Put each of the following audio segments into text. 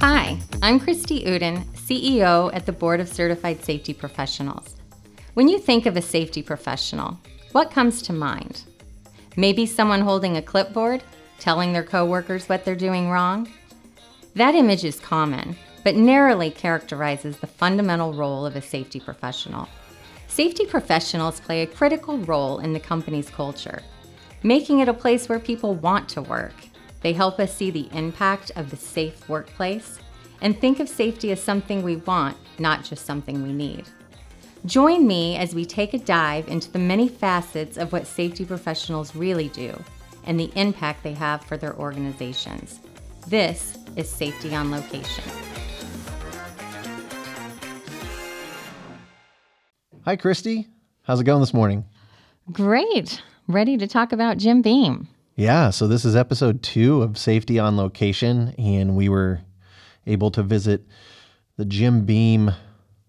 Hi, I'm Christy Uden, CEO at the Board of Certified Safety Professionals. When you think of a safety professional, what comes to mind? Maybe someone holding a clipboard, telling their coworkers what they're doing wrong? That image is common, but narrowly characterizes the fundamental role of a safety professional. Safety professionals play a critical role in the company's culture, making it a place where people want to work. They help us see the impact of the safe workplace and think of safety as something we want, not just something we need. Join me as we take a dive into the many facets of what safety professionals really do and the impact they have for their organizations. This is Safety on Location. Hi, Christy. How's it going this morning? Great. Ready to talk about Jim Beam. Yeah, so this is episode two of Safety on Location, and we were able to visit the Jim Beam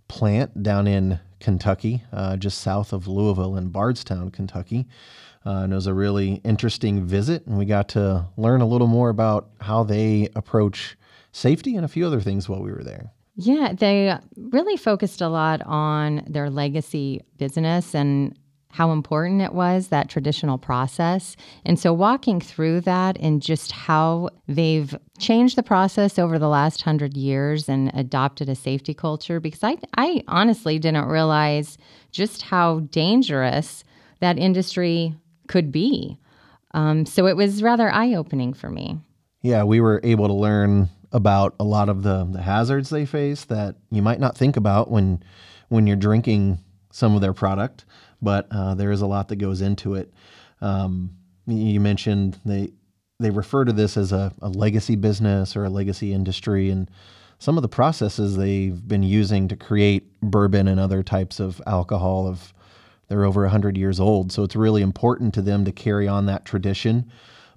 plant down in Kentucky, uh, just south of Louisville in Bardstown, Kentucky. Uh, and it was a really interesting visit, and we got to learn a little more about how they approach safety and a few other things while we were there. Yeah, they really focused a lot on their legacy business and how important it was, that traditional process. And so, walking through that and just how they've changed the process over the last hundred years and adopted a safety culture, because I, I honestly didn't realize just how dangerous that industry could be. Um, so, it was rather eye opening for me. Yeah, we were able to learn about a lot of the, the hazards they face that you might not think about when when you're drinking some of their product but uh, there is a lot that goes into it. Um, you mentioned they they refer to this as a, a, legacy business or a legacy industry, and some of the processes they've been using to create bourbon and other types of alcohol of they're over 100 years old so it's really important to them to carry on that tradition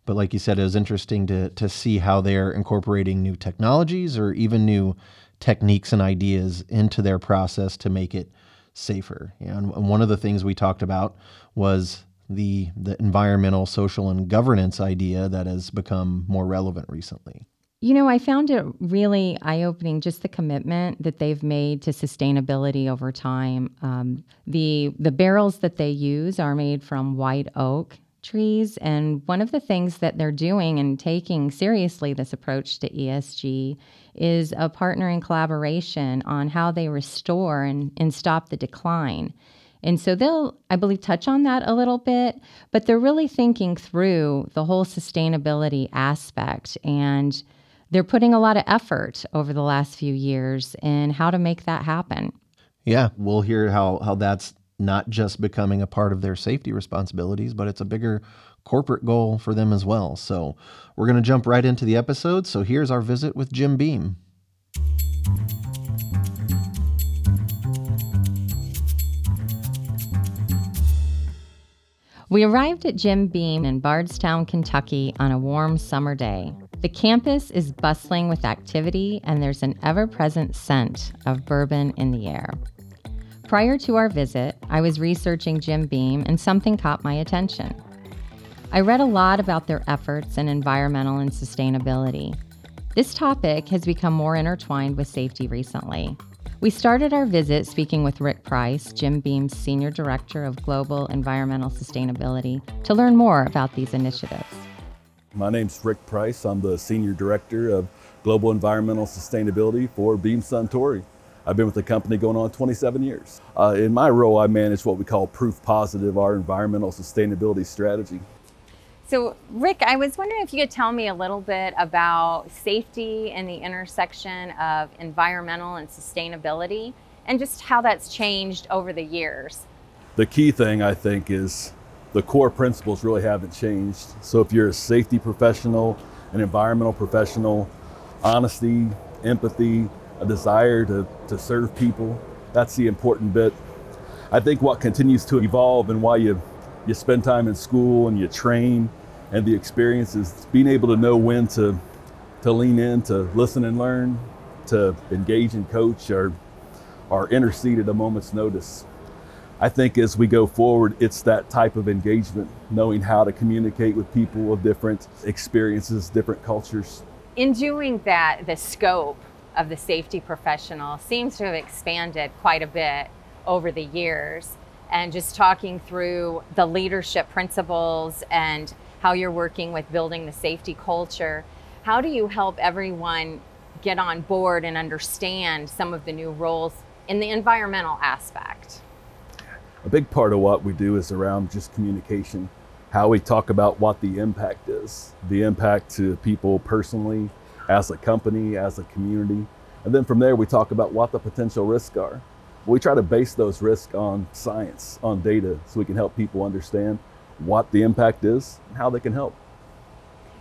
but like you said it was interesting to, to see how they're incorporating new technologies or even new techniques and ideas into their process to make it safer. and one of the things we talked about was the the environmental, social, and governance idea that has become more relevant recently. You know, I found it really eye opening just the commitment that they've made to sustainability over time. Um, the the barrels that they use are made from white oak trees, and one of the things that they're doing and taking seriously this approach to ESG is a partner in collaboration on how they restore and, and stop the decline. And so they'll, I believe, touch on that a little bit, but they're really thinking through the whole sustainability aspect. And they're putting a lot of effort over the last few years in how to make that happen. Yeah, we'll hear how, how that's not just becoming a part of their safety responsibilities, but it's a bigger corporate goal for them as well. So we're going to jump right into the episode. So here's our visit with Jim Beam. We arrived at Jim Beam in Bardstown, Kentucky on a warm summer day. The campus is bustling with activity, and there's an ever present scent of bourbon in the air. Prior to our visit, I was researching Jim Beam and something caught my attention. I read a lot about their efforts in environmental and sustainability. This topic has become more intertwined with safety recently. We started our visit speaking with Rick Price, Jim Beam's Senior Director of Global Environmental Sustainability, to learn more about these initiatives. My name's Rick Price. I'm the Senior Director of Global Environmental Sustainability for Beam Suntory. I've been with the company going on 27 years. Uh, in my role, I manage what we call Proof Positive, our environmental sustainability strategy. So, Rick, I was wondering if you could tell me a little bit about safety and the intersection of environmental and sustainability and just how that's changed over the years. The key thing, I think, is the core principles really haven't changed. So, if you're a safety professional, an environmental professional, honesty, empathy, a desire to, to serve people, that's the important bit. I think what continues to evolve and why you, you spend time in school and you train and the experience is being able to know when to to lean in, to listen and learn, to engage and coach, or or intercede at a moment's notice. I think as we go forward, it's that type of engagement, knowing how to communicate with people of different experiences, different cultures. In doing that, the scope of the safety professional seems to have expanded quite a bit over the years. And just talking through the leadership principles and how you're working with building the safety culture, how do you help everyone get on board and understand some of the new roles in the environmental aspect? A big part of what we do is around just communication, how we talk about what the impact is, the impact to people personally, as a company, as a community. And then from there, we talk about what the potential risks are. We try to base those risks on science, on data, so we can help people understand what the impact is and how they can help.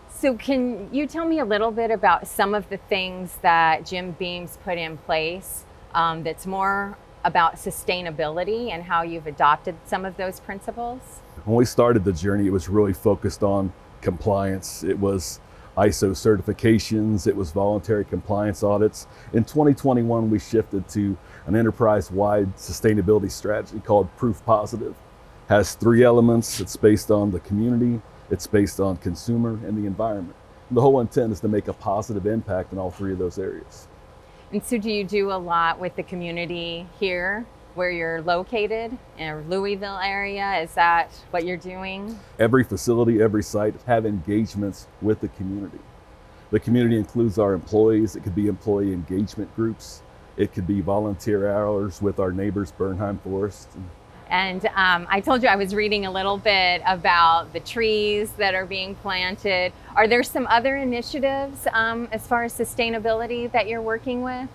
So, can you tell me a little bit about some of the things that Jim Beam's put in place um, that's more about sustainability and how you've adopted some of those principles? When we started the journey, it was really focused on compliance. It was ISO certifications, it was voluntary compliance audits. In 2021, we shifted to an enterprise wide sustainability strategy called Proof Positive. Has three elements it's based on the community, it's based on consumer, and the environment. And the whole intent is to make a positive impact in all three of those areas. And so, do you do a lot with the community here where you're located in Louisville area? Is that what you're doing? Every facility, every site have engagements with the community. The community includes our employees. It could be employee engagement groups. It could be volunteer hours with our neighbors, Bernheim Forest. And um, I told you I was reading a little bit about the trees that are being planted. Are there some other initiatives um, as far as sustainability that you're working with?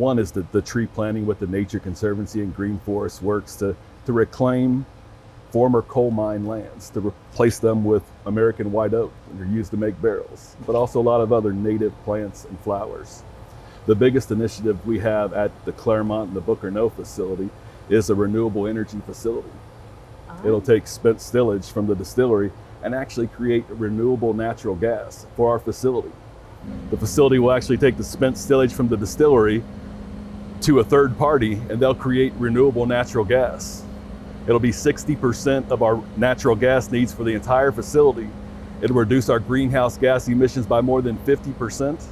One is the, the tree planting with the Nature Conservancy and Green Forests Work to, to reclaim former coal mine lands, to replace them with American white oak that are used to make barrels, but also a lot of other native plants and flowers. The biggest initiative we have at the Clermont and the Booker Noe facility is a renewable energy facility. Oh. It'll take spent stillage from the distillery and actually create renewable natural gas for our facility. The facility will actually take the spent stillage from the distillery to a third party and they'll create renewable natural gas. It'll be 60% of our natural gas needs for the entire facility. It'll reduce our greenhouse gas emissions by more than 50%,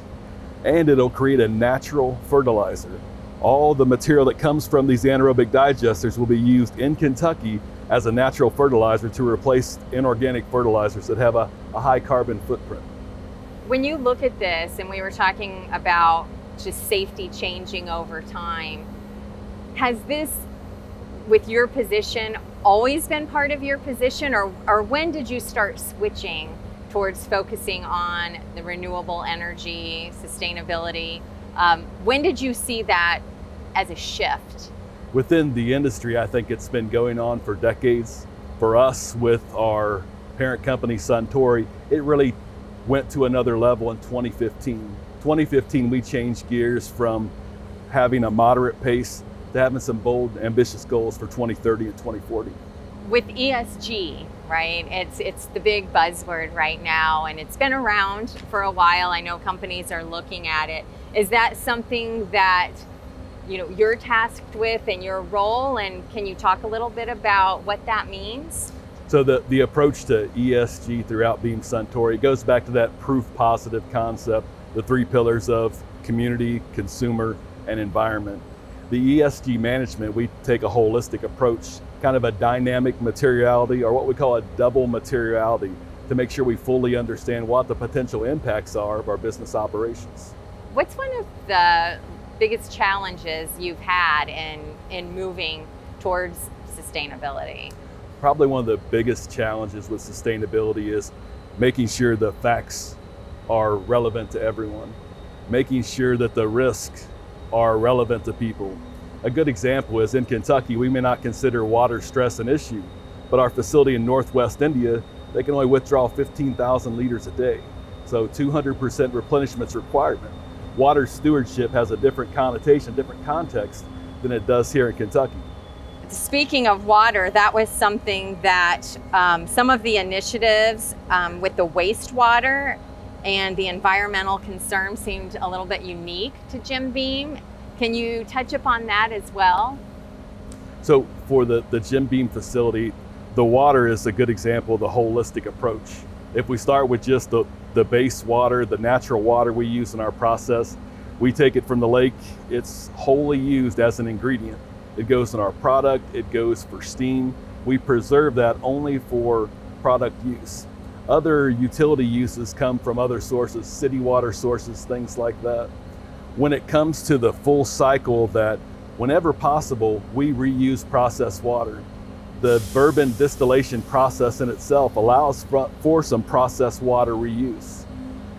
and it'll create a natural fertilizer all the material that comes from these anaerobic digesters will be used in Kentucky as a natural fertilizer to replace inorganic fertilizers that have a, a high carbon footprint. When you look at this, and we were talking about just safety changing over time, has this, with your position, always been part of your position, or, or when did you start switching towards focusing on the renewable energy, sustainability? Um, when did you see that as a shift? Within the industry, I think it's been going on for decades. For us, with our parent company Suntory, it really went to another level in 2015. 2015, we changed gears from having a moderate pace to having some bold, ambitious goals for 2030 and 2040. With ESG, right? It's it's the big buzzword right now, and it's been around for a while. I know companies are looking at it. Is that something that you know you're tasked with in your role? And can you talk a little bit about what that means? So the, the approach to ESG throughout Beam Suntory goes back to that proof positive concept, the three pillars of community, consumer, and environment. The ESG management, we take a holistic approach, kind of a dynamic materiality or what we call a double materiality to make sure we fully understand what the potential impacts are of our business operations. What's one of the biggest challenges you've had in, in moving towards sustainability? Probably one of the biggest challenges with sustainability is making sure the facts are relevant to everyone, making sure that the risks are relevant to people. A good example is in Kentucky, we may not consider water stress an issue, but our facility in Northwest India, they can only withdraw 15,000 liters a day. So 200% replenishment requirement water stewardship has a different connotation, different context than it does here in Kentucky. Speaking of water, that was something that um, some of the initiatives um, with the wastewater and the environmental concern seemed a little bit unique to Jim Beam. Can you touch upon that as well? So for the, the Jim Beam facility, the water is a good example of the holistic approach. If we start with just the, the base water, the natural water we use in our process, we take it from the lake, it's wholly used as an ingredient. It goes in our product, it goes for steam. We preserve that only for product use. Other utility uses come from other sources, city water sources, things like that. When it comes to the full cycle that whenever possible, we reuse processed water. The bourbon distillation process in itself allows for some processed water reuse.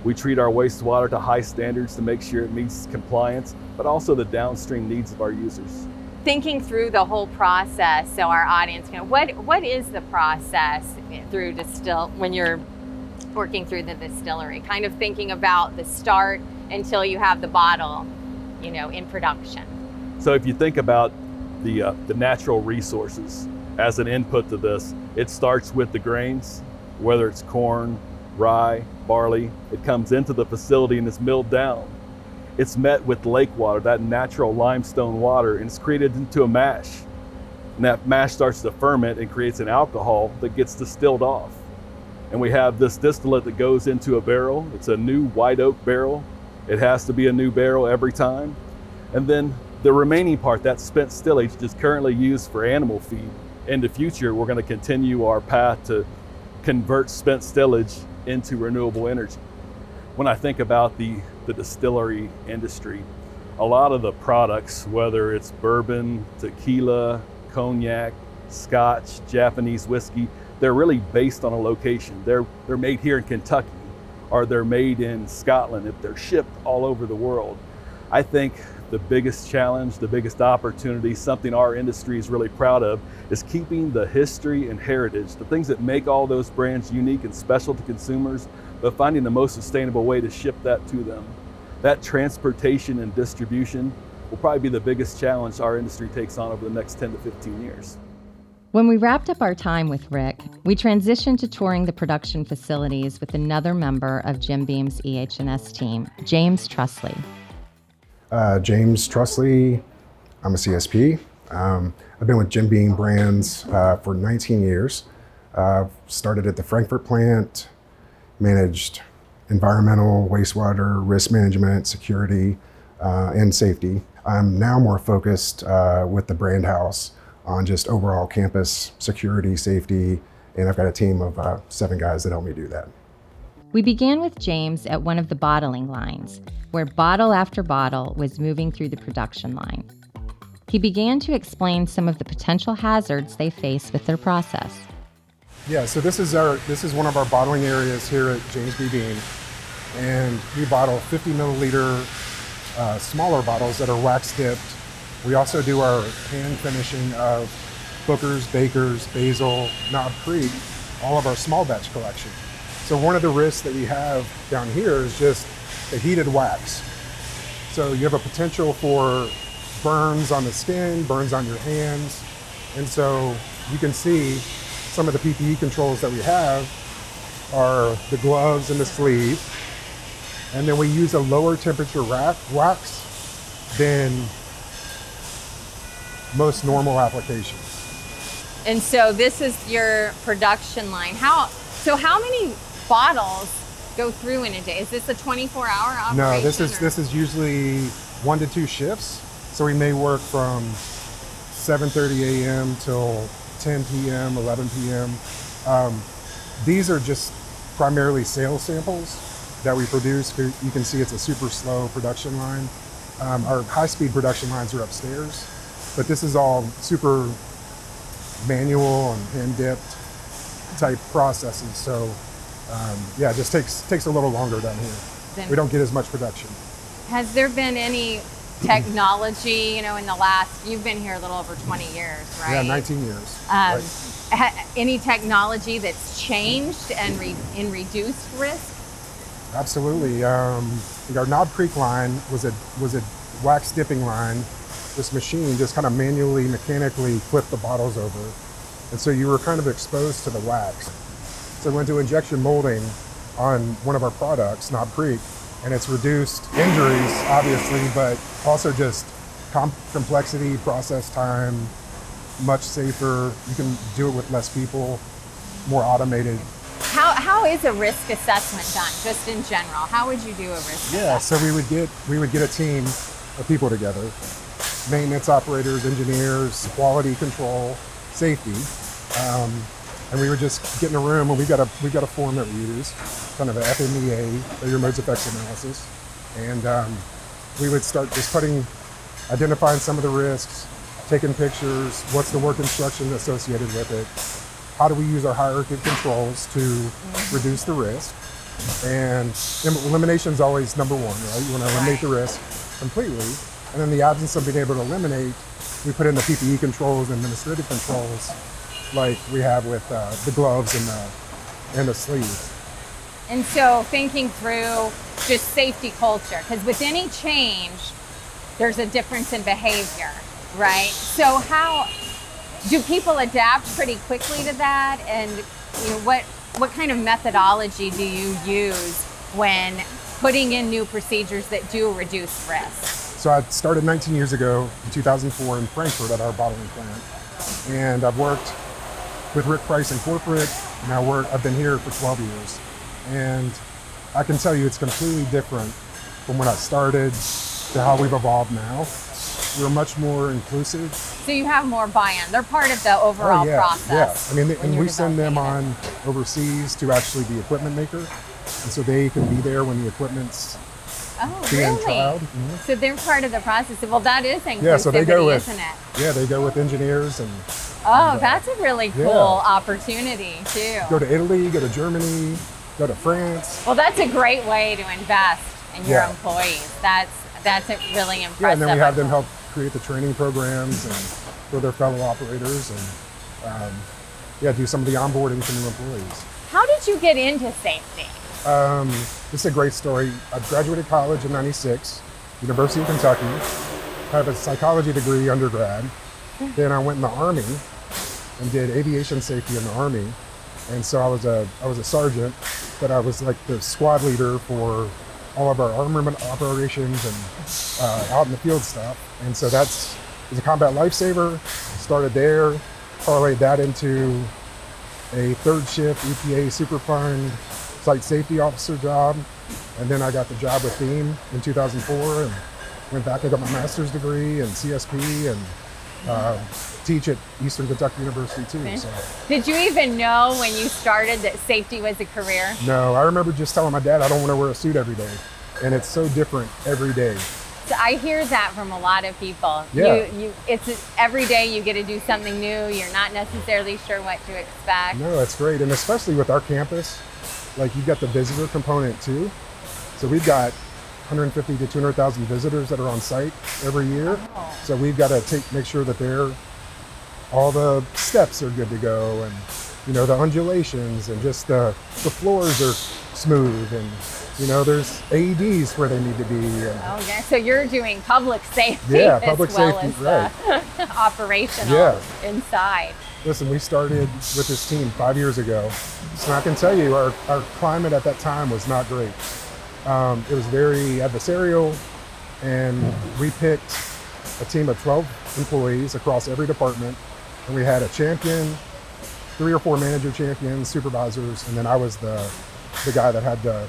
We treat our wastewater to high standards to make sure it meets compliance, but also the downstream needs of our users. Thinking through the whole process, so our audience can, what what is the process through distill when you're working through the distillery? Kind of thinking about the start until you have the bottle, you know, in production. So if you think about the uh, the natural resources as an input to this, it starts with the grains, whether it's corn, rye, barley. It comes into the facility and is milled down. It's met with lake water, that natural limestone water, and it's created into a mash. And that mash starts to ferment and creates an alcohol that gets distilled off. And we have this distillate that goes into a barrel. It's a new white oak barrel. It has to be a new barrel every time. And then the remaining part, that spent stillage, is currently used for animal feed. In the future, we're going to continue our path to convert spent stillage into renewable energy. When I think about the, the distillery industry, a lot of the products, whether it's bourbon, tequila, cognac, scotch, Japanese whiskey, they're really based on a location. They're, they're made here in Kentucky or they're made in Scotland if they're shipped all over the world. I think the biggest challenge, the biggest opportunity, something our industry is really proud of, is keeping the history and heritage, the things that make all those brands unique and special to consumers, but finding the most sustainable way to ship that to them. That transportation and distribution will probably be the biggest challenge our industry takes on over the next 10 to 15 years. When we wrapped up our time with Rick, we transitioned to touring the production facilities with another member of Jim Beam's EH&S team, James Trusley. Uh, James Trusley, I'm a CSP. Um, I've been with Jim Beam Brands uh, for 19 years. Uh, started at the Frankfort plant, managed environmental, wastewater, risk management, security, uh, and safety. I'm now more focused uh, with the brand house on just overall campus security, safety, and I've got a team of uh, seven guys that help me do that. We began with James at one of the bottling lines where bottle after bottle was moving through the production line. He began to explain some of the potential hazards they face with their process. Yeah, so this is our this is one of our bottling areas here at James B. Beam, and we bottle 50 milliliter uh, smaller bottles that are wax dipped. We also do our hand finishing of Booker's, Baker's, Basil, Knob Creek, all of our small batch collection. So one of the risks that we have down here is just the heated wax. So you have a potential for burns on the skin, burns on your hands. And so you can see some of the PPE controls that we have are the gloves and the sleeve. And then we use a lower temperature wax than most normal applications. And so this is your production line. How so how many bottles go through in a day? Is this a 24 hour operation? No, this is or? this is usually one to two shifts. So we may work from 7:30 a.m. till 10 p.m., 11 p.m. Um, these are just primarily sales samples that we produce. You can see it's a super slow production line. Um, our high-speed production lines are upstairs, but this is all super manual and hand dipped type processes. So um, yeah, it just takes takes a little longer down here. Then we don't get as much production. Has there been any technology, you know, in the last, you've been here a little over 20 years, right? Yeah, 19 years. Um, right. ha- any technology that's changed and re- in reduced risk? Absolutely. Um, our Knob Creek line was a was a wax dipping line. This machine just kind of manually, mechanically flipped the bottles over, and so you were kind of exposed to the wax. So we went to injection molding on one of our products, Knob Creek, and it's reduced injuries, obviously, but also just complexity, process time, much safer. You can do it with less people, more automated. How, how is a risk assessment done, just in general? How would you do a risk Yeah, assessment? so we would get we would get a team of people together, maintenance operators, engineers, quality control, safety, um, and we would just get in a room and we got a we got a form that we use, kind of an FMEA, or your modes effects analysis, and um, we would start just putting, identifying some of the risks, taking pictures, what's the work instruction associated with it, how do we use our hierarchy of controls to reduce the risk, and elimination is always number one, right? You want to eliminate the risk completely. And then the absence of being able to eliminate, we put in the PPE controls and administrative controls like we have with uh, the gloves and the, and the sleeves. And so thinking through just safety culture, because with any change, there's a difference in behavior, right? So how do people adapt pretty quickly to that? And you know, what what kind of methodology do you use when putting in new procedures that do reduce risk? So I started 19 years ago in 2004 in Frankfort at our bottling plant, and I've worked with Rick Price in corporate, I work. I've been here for 12 years, and I can tell you it's completely different from when I started to how we've evolved now. We're much more inclusive. So you have more buy-in. They're part of the overall oh, yeah, process. Yeah, I mean, and we send them on overseas to actually be equipment maker, and so they can be there when the equipment's. Oh, being really? trialed. Mhm. So they're part of the process. Well, that is inclusivity, Yeah, so they go with isn't it? yeah, they go with engineers and Oh, that's a really cool yeah. opportunity too. go to Italy, go to Germany, go to France. Well, that's a great way to invest in your Yeah. employees. That's that's really impressive. Yeah, and then we have them help create the training programs and for their fellow operators and um, yeah, do some of the onboarding for new employees. How did you get into safety? Um, this is a great story. I graduated college in '96, University of Kentucky. I have a psychology degree undergrad. Then I went in the Army and did aviation safety in the Army. And so I was a I was a sergeant, but I was like the squad leader for all of our armament operations and uh, out in the field stuff. And so that's was a combat lifesaver. Started there, parlayed that into a third shift EPA Superfund site safety officer job, and then I got the job with Beam in 2004, and went back and got my master's degree in CSP and uh, teach at Eastern Kentucky University too. So Did you even know when you started that safety was a career? no, I remember just telling my dad I don't want to wear a suit every day, and it's so different every day. So I hear that from a lot of people. Yeah. You, you, it's every day you get to do something new. You're not necessarily sure what to expect. No, that's great, and especially with our campus, like you've got the visitor component too. So we've got 150 to 200,000 visitors that are on site every year. So we've got to take make sure that they're all the steps are good to go, and you know the undulations, and just the the floors are smooth, and you know there's AEDs where they need to be. And, Oh, yeah. So you're doing public safety Yeah, as well safety, as uh, the operational Yeah. inside. Listen, we started with this team five years ago. So I can tell you, our, our climate at that time was not great. Um, it was very adversarial, and we picked a team of 12 employees across every department. And we had a champion, three or four manager champions, supervisors, and then I was the, the guy that had to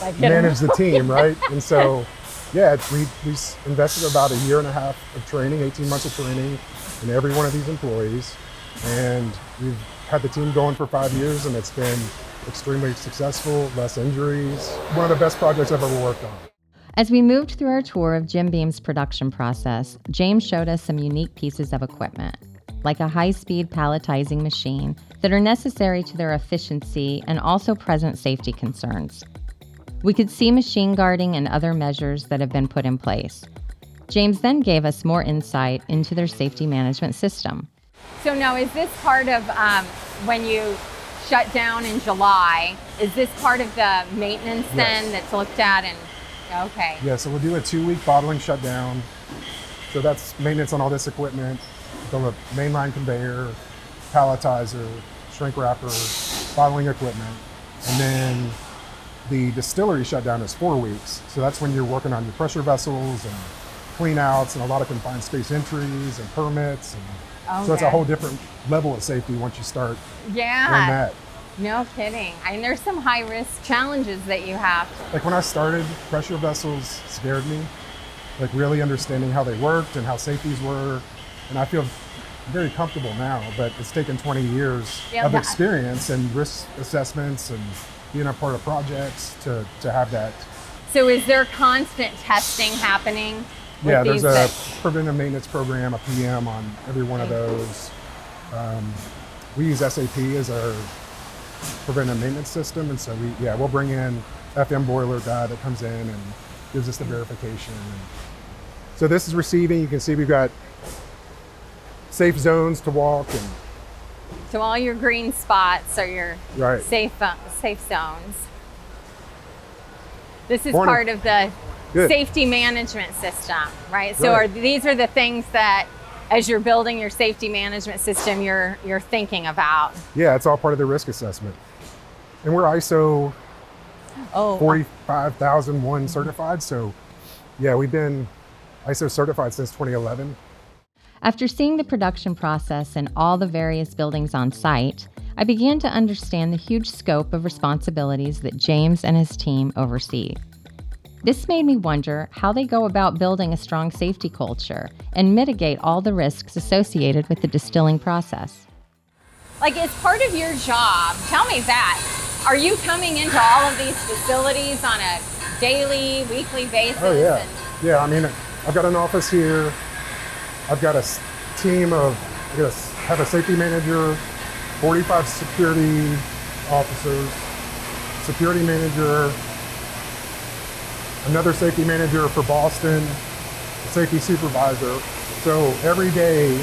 Like, manage the team, right? And so, yeah, we, we invested about a year and a half of training, 18 months of training in every one of these employees. And we've had the team going for five years, and it's been extremely successful, less injuries. One of the best projects I've ever worked on. As we moved through our tour of Jim Beam's production process, James showed us some unique pieces of equipment, like a high speed palletizing machine, that are necessary to their efficiency and also present safety concerns. We could see machine guarding and other measures that have been put in place. James then gave us more insight into their safety management system. So, now is this part of um, when you shut down in July? Is this part of the maintenance then that's looked at? And okay. Yeah, so we'll do a two-week bottling shutdown. So that's maintenance on all this equipment, the mainline conveyor, palletizer, shrink wrapper, bottling equipment, and then the distillery shutdown is four weeks. So that's when you're working on your pressure vessels and clean outs and a lot of confined space entries and permits and So it's a whole different level of safety once you start doing Yeah. that. No kidding. I mean, there's some high risk challenges that you have. Like when I started, pressure vessels scared me. Like really understanding how they worked and how safeties were, and I feel very comfortable now. But it's taken 20 years Yeah, of experience and risk assessments and being a part of projects to to have that. So is there constant testing happening? Yeah, there's a that- preventive maintenance program, a PM on every one of those. Um, we use SAP as our preventive maintenance system, and so we yeah we'll bring in FM boiler guy that comes in and gives us the verification. So this is receiving. You can see we've got safe zones to walk and so all your green spots are your Right. safe uh, safe zones. This is Morning. part of the Good. safety management system, right? So Right. are these are the things that as you're building your safety management system you're you're thinking about. yeah, it's all part of the risk assessment. And we're ISO Oh, 45001 certified, so yeah, we've been ISO certified since 2011. After seeing the production process and all the various buildings on site, I began to understand the huge scope of responsibilities that James and his team oversee. This made me wonder how they go about building a strong safety culture and mitigate all the risks associated with the distilling process. Like, it's part of your job, tell me that. Are you coming into all of these facilities on a daily, weekly basis? Oh yeah, and- yeah. I mean, I've got an office here. I've got a team of. I got a s have a safety manager, 45 security officers, security manager, another safety manager for Boston, safety supervisor. So every day,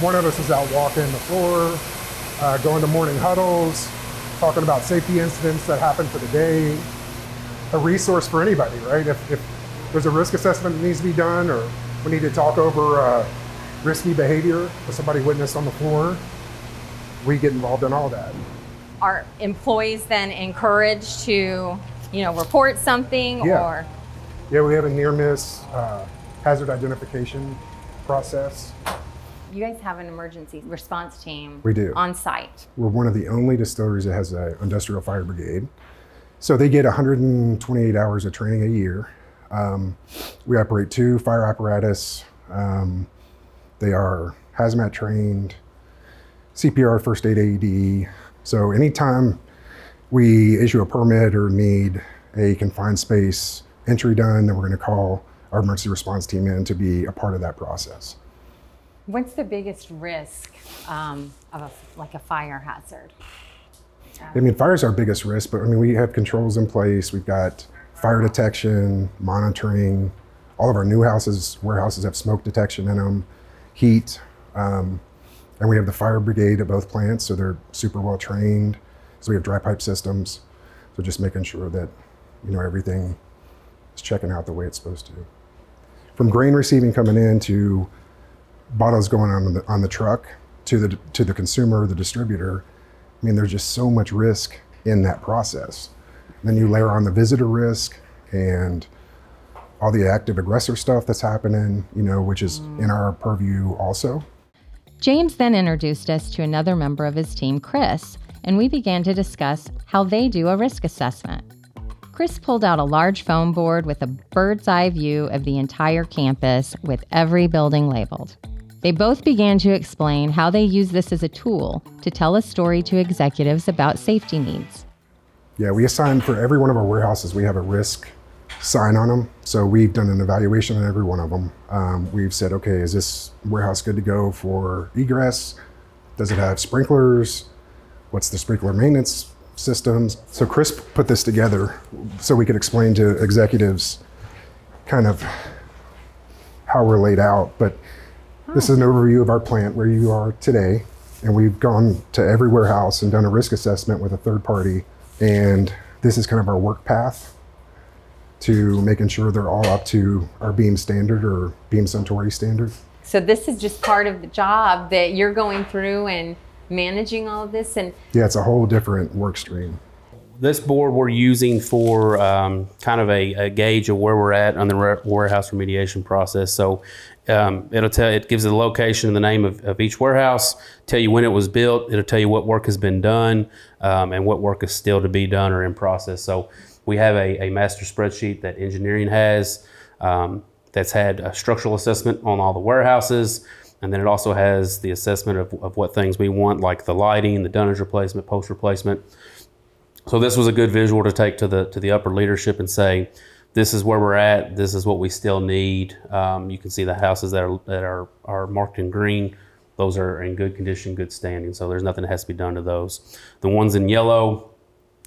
one of us is out walking the floor, uh, going to morning huddles, talking about safety incidents that happened for the day, a resource for anybody, right? If, if there's a risk assessment that needs to be done, or we need to talk over uh, risky behavior that somebody witnessed on the floor, we get involved in all that. are employees then encouraged to, you know, report something Yeah. or Yeah, we have a near miss uh, hazard identification process. you guys have an emergency response team We do. on site. We're one of the only distilleries that has an industrial fire brigade. So they get 128 hours of training a year. Um, we operate two fire apparatus. Um, they are hazmat trained, CPR, first aid AED. So anytime we issue a permit or need a confined space entry done, then we're going to call our emergency response team in to be a part of that process. What's the biggest risk um, of a, like a fire hazard? I mean, fire is our biggest risk, but I mean, we have controls in place. We've got fire detection, monitoring. All of our new houses, warehouses have smoke detection in them, heat, um, and we have the fire brigade at both plants, so they're super well trained. So we have dry pipe systems. So just making sure that you know everything is checking out the way it's supposed to. From grain receiving coming in to bottles going on the on the truck to the to the consumer, the distributor. I mean, there's just so much risk in that process. Then you layer on the visitor risk and all the active aggressor stuff that's happening, you know, which is in our purview also. James then introduced us to another member of his team, Chris, and we began to discuss how they do a risk assessment. Chris pulled out a large foam board with a bird's eye view of the entire campus with every building labeled. They both began to explain how they use this as a tool to tell a story to executives about safety needs. Yeah, we assign for every one of our warehouses, we have a risk sign on them. So we've done an evaluation on every one of them. Um, we've said, okay, is this warehouse good to go for egress? Does it have sprinklers? What's the sprinkler maintenance systems? So Chris put this together so we could explain to executives kind of how we're laid out. But this is an overview of our plant where you are today. And we've gone to every warehouse and done a risk assessment with a third party. And this is kind of our work path to making sure they're all up to our Beam standard or Beam Suntory standard. So this is just part of the job that you're going through and managing all of this and Yeah, it's a whole different work stream. this board we're using for um, kind of a, a gauge of where we're at on the re- warehouse remediation process. So um, it'll tell it gives the location and the name of, of each warehouse, tell you when it was built. It'll tell you what work has been done um, and what work is still to be done or in process. So we have a, a master spreadsheet that engineering has um, that's had a structural assessment on all the warehouses. And then it also has the assessment of, of what things we want, like the lighting, the dunnage replacement, post replacement. So this was a good visual to take to the to the upper leadership and say, this is where we're at. This is what we still need. Um, you can see the houses that are that are are marked in green. Those are in good condition, good standing. So there's nothing that has to be done to those. The ones in yellow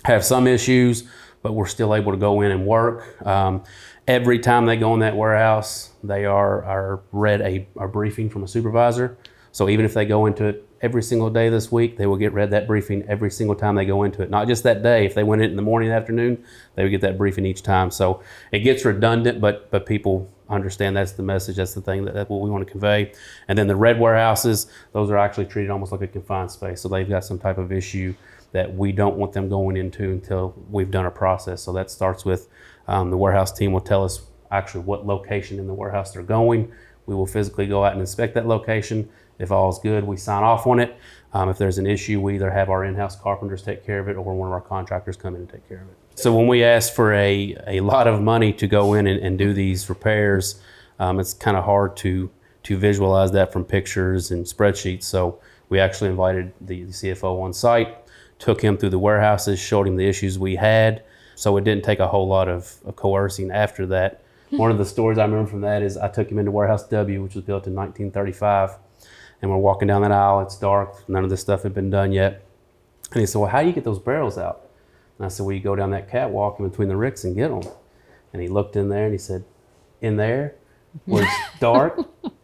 have some issues, but we're still able to go in and work. Um, every time they go in that warehouse, they are are read a, a briefing from a supervisor. So even if they go into it every single day this week, they will get read that briefing every single time they go into it. Not just that day. If they went in in the morning and afternoon, they would get that briefing each time. So it gets redundant, but but people understand that's the message. That's the thing that that's what we want to convey. And then the red warehouses, those are actually treated almost like a confined space. So they've got some type of issue that we don't want them going into until we've done a process. So that starts with um, the warehouse team will tell us actually what location in the warehouse they're going. We will physically go out and inspect that location. If all is good, we sign off on it. Um, if there's an issue, we either have our in-house carpenters take care of it or one of our contractors come in and take care of it. So when we ask for a, a lot of money to go in and, and do these repairs, um, it's kind of hard to to visualize that from pictures and spreadsheets. So we actually invited the CFO on site, took him through the warehouses, showed him the issues we had. So it didn't take a whole lot of, of coercing after that. Hmm. One of the stories I remember from that is I took him into Warehouse W, which was built in 1935 and we're walking down that aisle. It's dark. None of this stuff had been done yet. And he said, "Well, how do you get those barrels out?" And I said, "Well, you go down that catwalk in between the ricks and get them." And he looked in there and he said, "In there, where it's dark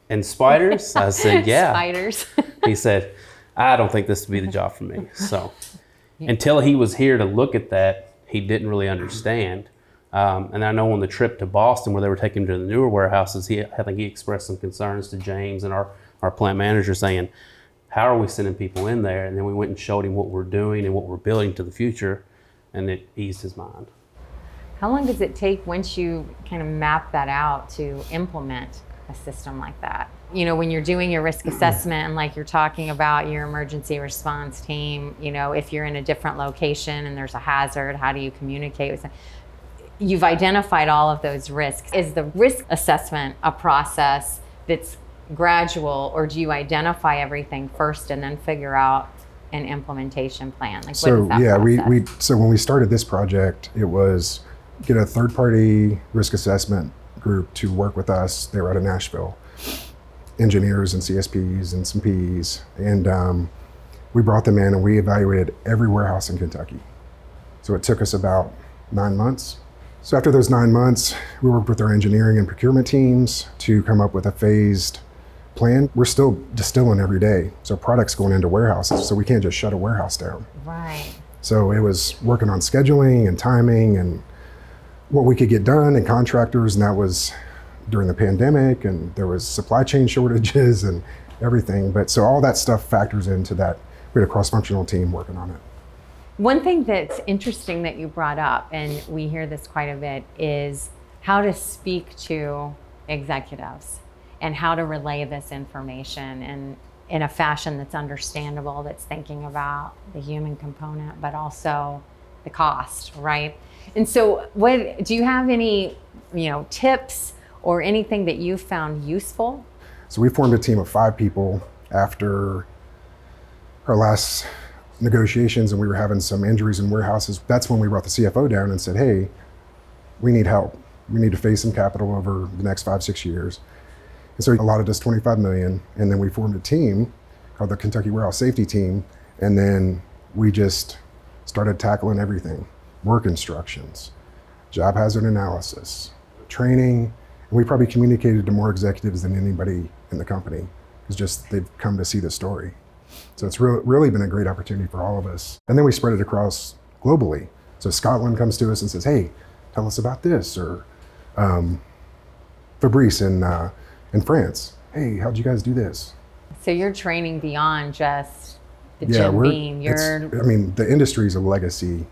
and spiders." I said, "Yeah." Spiders. he said, "I don't think this would be the job for me." So until he was here to look at that, he didn't really understand. Um, and I know on the trip to Boston, where they were taking him to the newer warehouses, he I think he expressed some concerns to James and our our plant manager saying, How are we sending people in there? And then we went and showed him what we're doing and what we're building to the future, and it eased his mind. How long does it take once you kind of map that out to implement a system like that? You know, when you're doing your risk assessment and like you're talking about your emergency response team, you know, if you're in a different location and there's a hazard, how do you communicate with them? You've identified all of those risks. Is the risk assessment a process that's gradual or do you identify everything first and then figure out an implementation plan? Like so what is that yeah, we, we so when we started this project, it was get a third party risk assessment group to work with us. They were out of Nashville, engineers and CSPs and some PEs, and um, we brought them in and we evaluated every warehouse in Kentucky. So it took us about nine months. So after those nine months, we worked with our engineering and procurement teams to come up with a phased plan. We're still distilling every day, so products going into warehouses. So we can't just shut a warehouse down. right. So it was working on scheduling and timing and what we could get done and contractors, and that was during the pandemic, and there was supply chain shortages and everything. But so all that stuff factors into that. We had a cross-functional team working on it. One thing that's interesting that you brought up, and we hear this quite a bit, is how to speak to executives and how to relay this information in, in a fashion that's understandable, that's thinking about the human component, but also the cost, right? And so, what do you have any, you know, tips or anything that you found useful? So we formed a team of five people after our last negotiations, and we were having some injuries in warehouses. That's when we brought the CFO down and said, "Hey, we need help. We need to face some capital over the next five, six years." And so he allotted us 25 million, and then we formed a team called the Kentucky Warehouse Safety Team, and then we just started tackling everything: work instructions, job hazard analysis, training. And we probably communicated to more executives than anybody in the company. It's just they've come to see the story. So it's really, really been a great opportunity for all of us. And then we spread it across globally. So Scotland comes to us and says, "Hey, tell us about this," or um, Fabrice in uh, in France, "Hey, how'd you guys do this?" So you're training beyond just the Jim Beam. it's- You're I mean, the industry is a legacy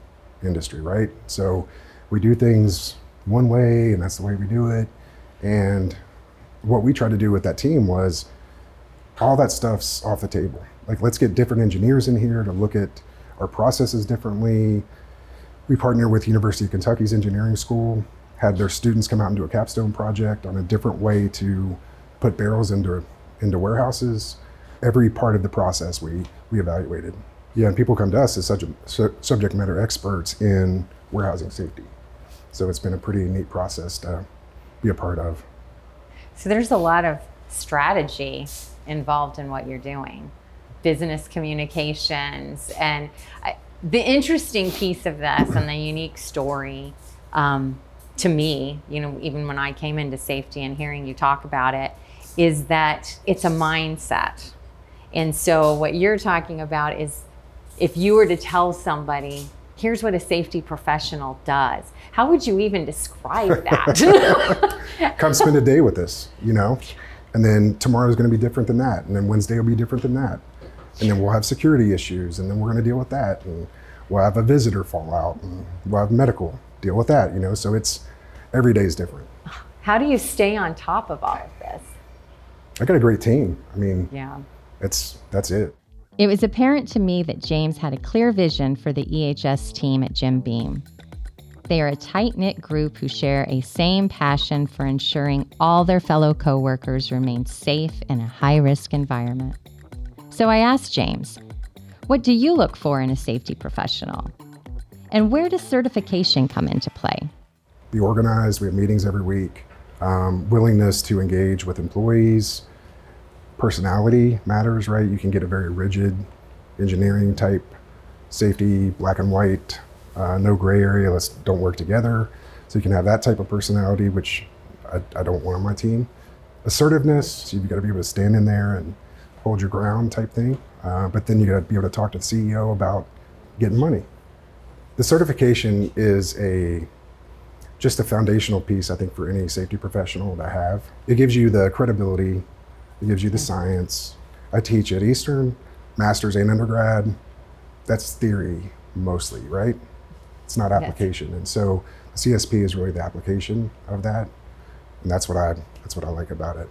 industry, right? So we do things one way, and that's the way we do it. And what we tried to do with that team was all that stuff's off the table. Like, let's get different engineers in here to look at our processes differently. We partner with University of Kentucky's engineering school, had their students come out and do a capstone project on a different way to put barrels into into warehouses. Every part of the process we we evaluated. Yeah, and people come to us as such su- subject matter experts in warehousing safety. So it's been a pretty neat process to be a part of. So there's a lot of strategy involved in what you're doing, business communications, and I, the interesting piece of this and the unique story um, to me, you know, even when I came into safety and hearing you talk about it, is that it's a mindset. And so what you're talking about is if you were to tell somebody, here's what a safety professional does, how would you even describe that? Come spend a day with us, you know? And then tomorrow is going to be different than that. And then Wednesday will be different than that. And then we'll have security issues, and then we're going to deal with that. And we'll have a visitor fallout, and we'll have medical, deal with that, you know? So it's every day is different. how do you stay on top of all of this? I got a great team. I mean, Yeah. it's that's it. It was apparent to me that James had a clear vision for the EHS team at Jim Beam. They are a tight knit group who share a same passion for ensuring all their fellow coworkers remain safe in a high risk environment. So I asked James, What do you look for in a safety professional? And where does certification come into play? Be organized. We have meetings every week. Um, willingness to engage with employees. Personality matters, right? You can get a very rigid engineering type safety, black and white, uh, no gray area. Let's don't work together. So you can have that type of personality, which I, I don't want on my team. Assertiveness. So you've got to be able to stand in there and hold your ground, type thing. Uh, but then you got to be able to talk to the CEO about getting money. The certification is a just a foundational piece, I think, for any safety professional to have. It gives you the credibility, it gives you the science. I teach at Eastern, master's and undergrad. That's theory mostly, right? It's not application. And so the CSP is really the application of that. And that's what I that's what I like about it.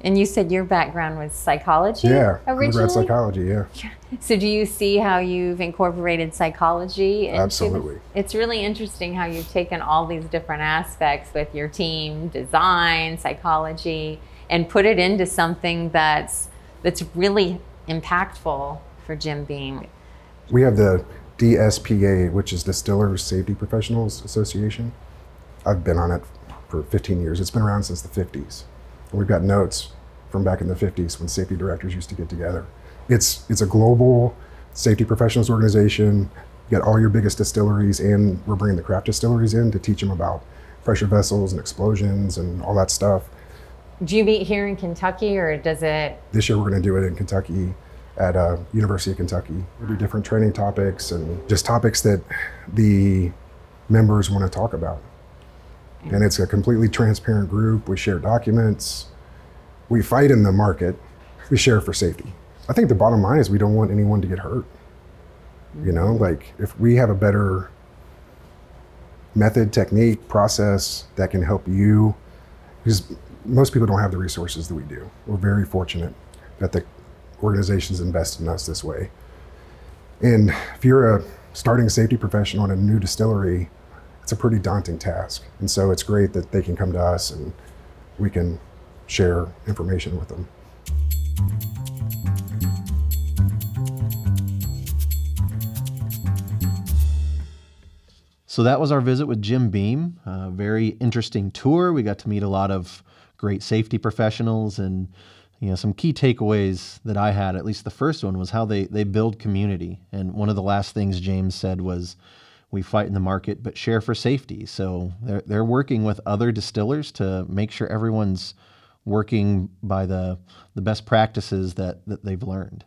And you said your background was psychology Yeah. originally? Psychology, yeah. So do you see how you've incorporated psychology? this? Absolutely. It's really interesting how you've taken all these different aspects with your team, design, psychology, and put it into something that's that's really impactful for Jim Beam. We have the DSPA, which is Distillers Safety Professionals Association. I've been on it for 15 years. It's been around since the 50s. And we've got notes from back in the 50s when safety directors used to get together. It's it's a global safety professionals organization. You got all your biggest distilleries, and we're bringing the craft distilleries in to teach them about pressure vessels and explosions and all that stuff. Do you meet here in Kentucky or does it This year we're going to do it in Kentucky at uh, University of Kentucky. We do different training topics and just topics that the members want to talk about. And it's a completely transparent group. We share documents. We fight in the market. We share for safety. I think the bottom line is we don't want anyone to get hurt. You know, like if we have a better method, technique, process that can help you, because most people don't have the resources that we do. We're very fortunate that the organizations invest in us this way. And if you're a starting safety professional in a new distillery, it's a pretty daunting task. And so it's great that they can come to us and we can share information with them. So that was our visit with Jim Beam. A very interesting tour. We got to meet a lot of great safety professionals and you know some key takeaways that I had. At least the first one was how they they build community. And one of the last things James said was we fight in the market but share for safety. So they're they're working with other distillers to make sure everyone's working by the the best practices that that they've learned.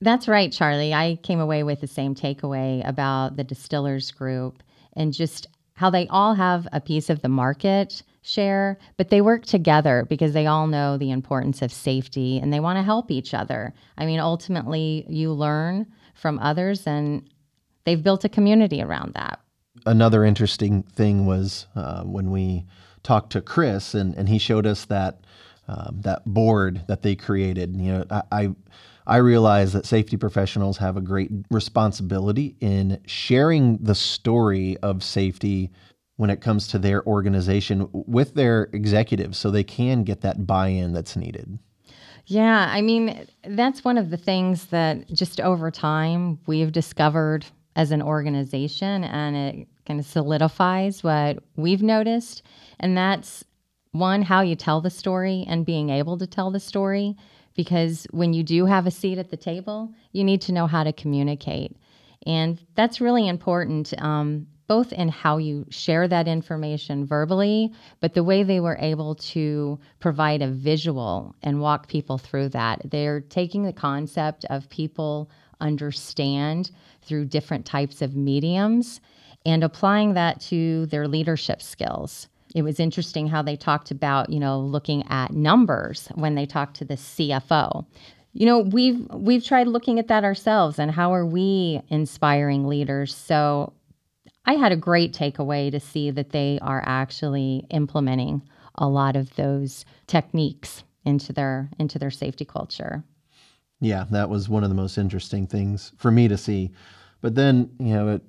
That's right, Charlie. I came away with the same takeaway about the distillers group and just how they all have a piece of the market share, but they work together because they all know the importance of safety and they want to help each other. I mean, ultimately, you learn from others and they've built a community around that. Another interesting thing was uh, when we talked to Chris, and, and he showed us that um, that board that they created. You know, I, I I realize that safety professionals have a great responsibility in sharing the story of safety when it comes to their organization with their executives so they can get that buy-in that's needed. Yeah, I mean, that's one of the things that just over time we've discovered as an organization, and it kind of solidifies what we've noticed. And that's one, how you tell the story and being able to tell the story. Because when you do have a seat at the table, you need to know how to communicate. And that's really important. Um, both in how you share that information verbally, but the way they were able to provide a visual and walk people through that. They're taking the concept of people understand through different types of mediums and applying that to their leadership skills. It was interesting how they talked about, you know, looking at numbers when they talked to the CFO you know we've we've tried looking at that ourselves and how are we inspiring leaders so I had a great takeaway to see that they are actually implementing a lot of those techniques into their into their safety culture. Yeah, that was one of the most interesting things for me to see. But then, you know,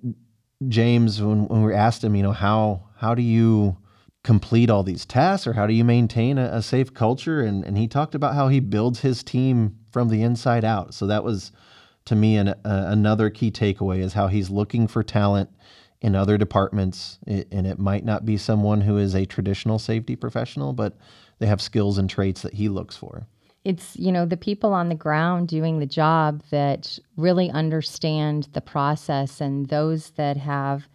James, when, when we asked him, you know, how how do you complete all these tasks or how do you maintain a, a safe culture? And, and he talked about how he builds his team from the inside out. So that was, to me, an, another key takeaway is how he's looking for talent in other departments, and it might not be someone who is a traditional safety professional, but they have skills and traits that he looks for. It's, you know, the people on the ground doing the job that really understand the process and those that have,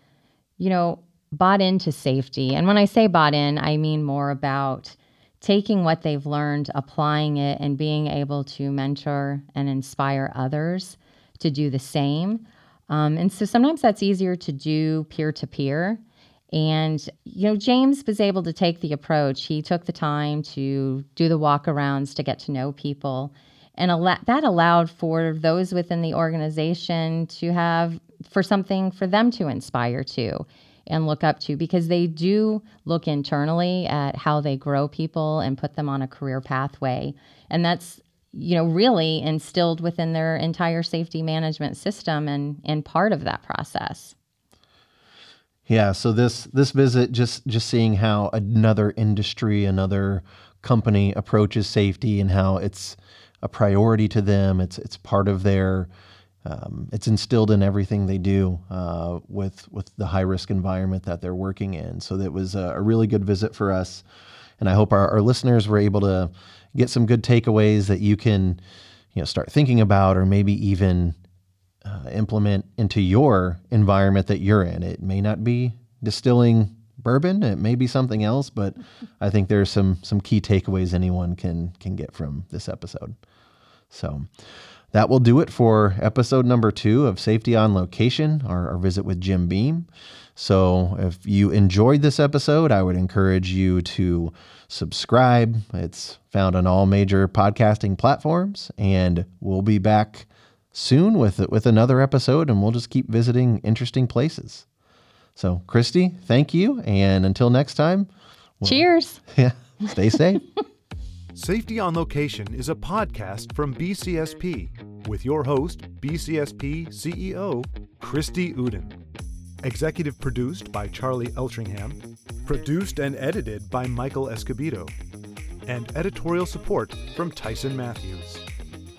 you know, bought into safety. And when I say bought in, I mean more about taking what they've learned, applying it, and being able to mentor and inspire others to do the same. Um, and so sometimes that's easier to do peer to peer. And, you know, James was able to take the approach. He took the time to do the walkarounds to get to know people. And al- that allowed for those within the organization to have for something for them to inspire to and look up to because they do look internally at how they grow people and put them on a career pathway. And that's you know, really instilled within their entire safety management system and, and part of that process. Yeah, so this this visit just just seeing how another industry, another company approaches safety and how it's a priority to them. It's it's part of their um, it's instilled in everything they do uh, with with the high risk environment that they're working in. So that was a, a really good visit for us, and I hope our, our listeners were able to get some good takeaways that you can, you know, start thinking about or maybe even uh, implement into your environment that you're in. It may not be distilling bourbon, it may be something else, but I think there's some some key takeaways anyone can can get from this episode. So that will do it for episode number two of Safety on Location, our, our visit with Jim Beam. So if you enjoyed this episode, I would encourage you to subscribe. It's found on all major podcasting platforms, and we'll be back soon with with another episode, and we'll just keep visiting interesting places. So, Christy, thank you, and until next time. Well, Cheers. Yeah. Stay safe. Safety on Location is a podcast from BCSP with your host, BCSP CEO Christy Uden. Executive produced by Charlie Eltringham. Produced and edited by Michael Escobedo. And editorial support from Tyson Matthews.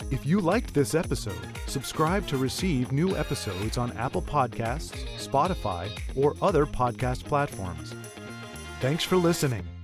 If you liked this episode, subscribe to receive new episodes on Apple Podcasts, Spotify, or other podcast platforms. Thanks for listening.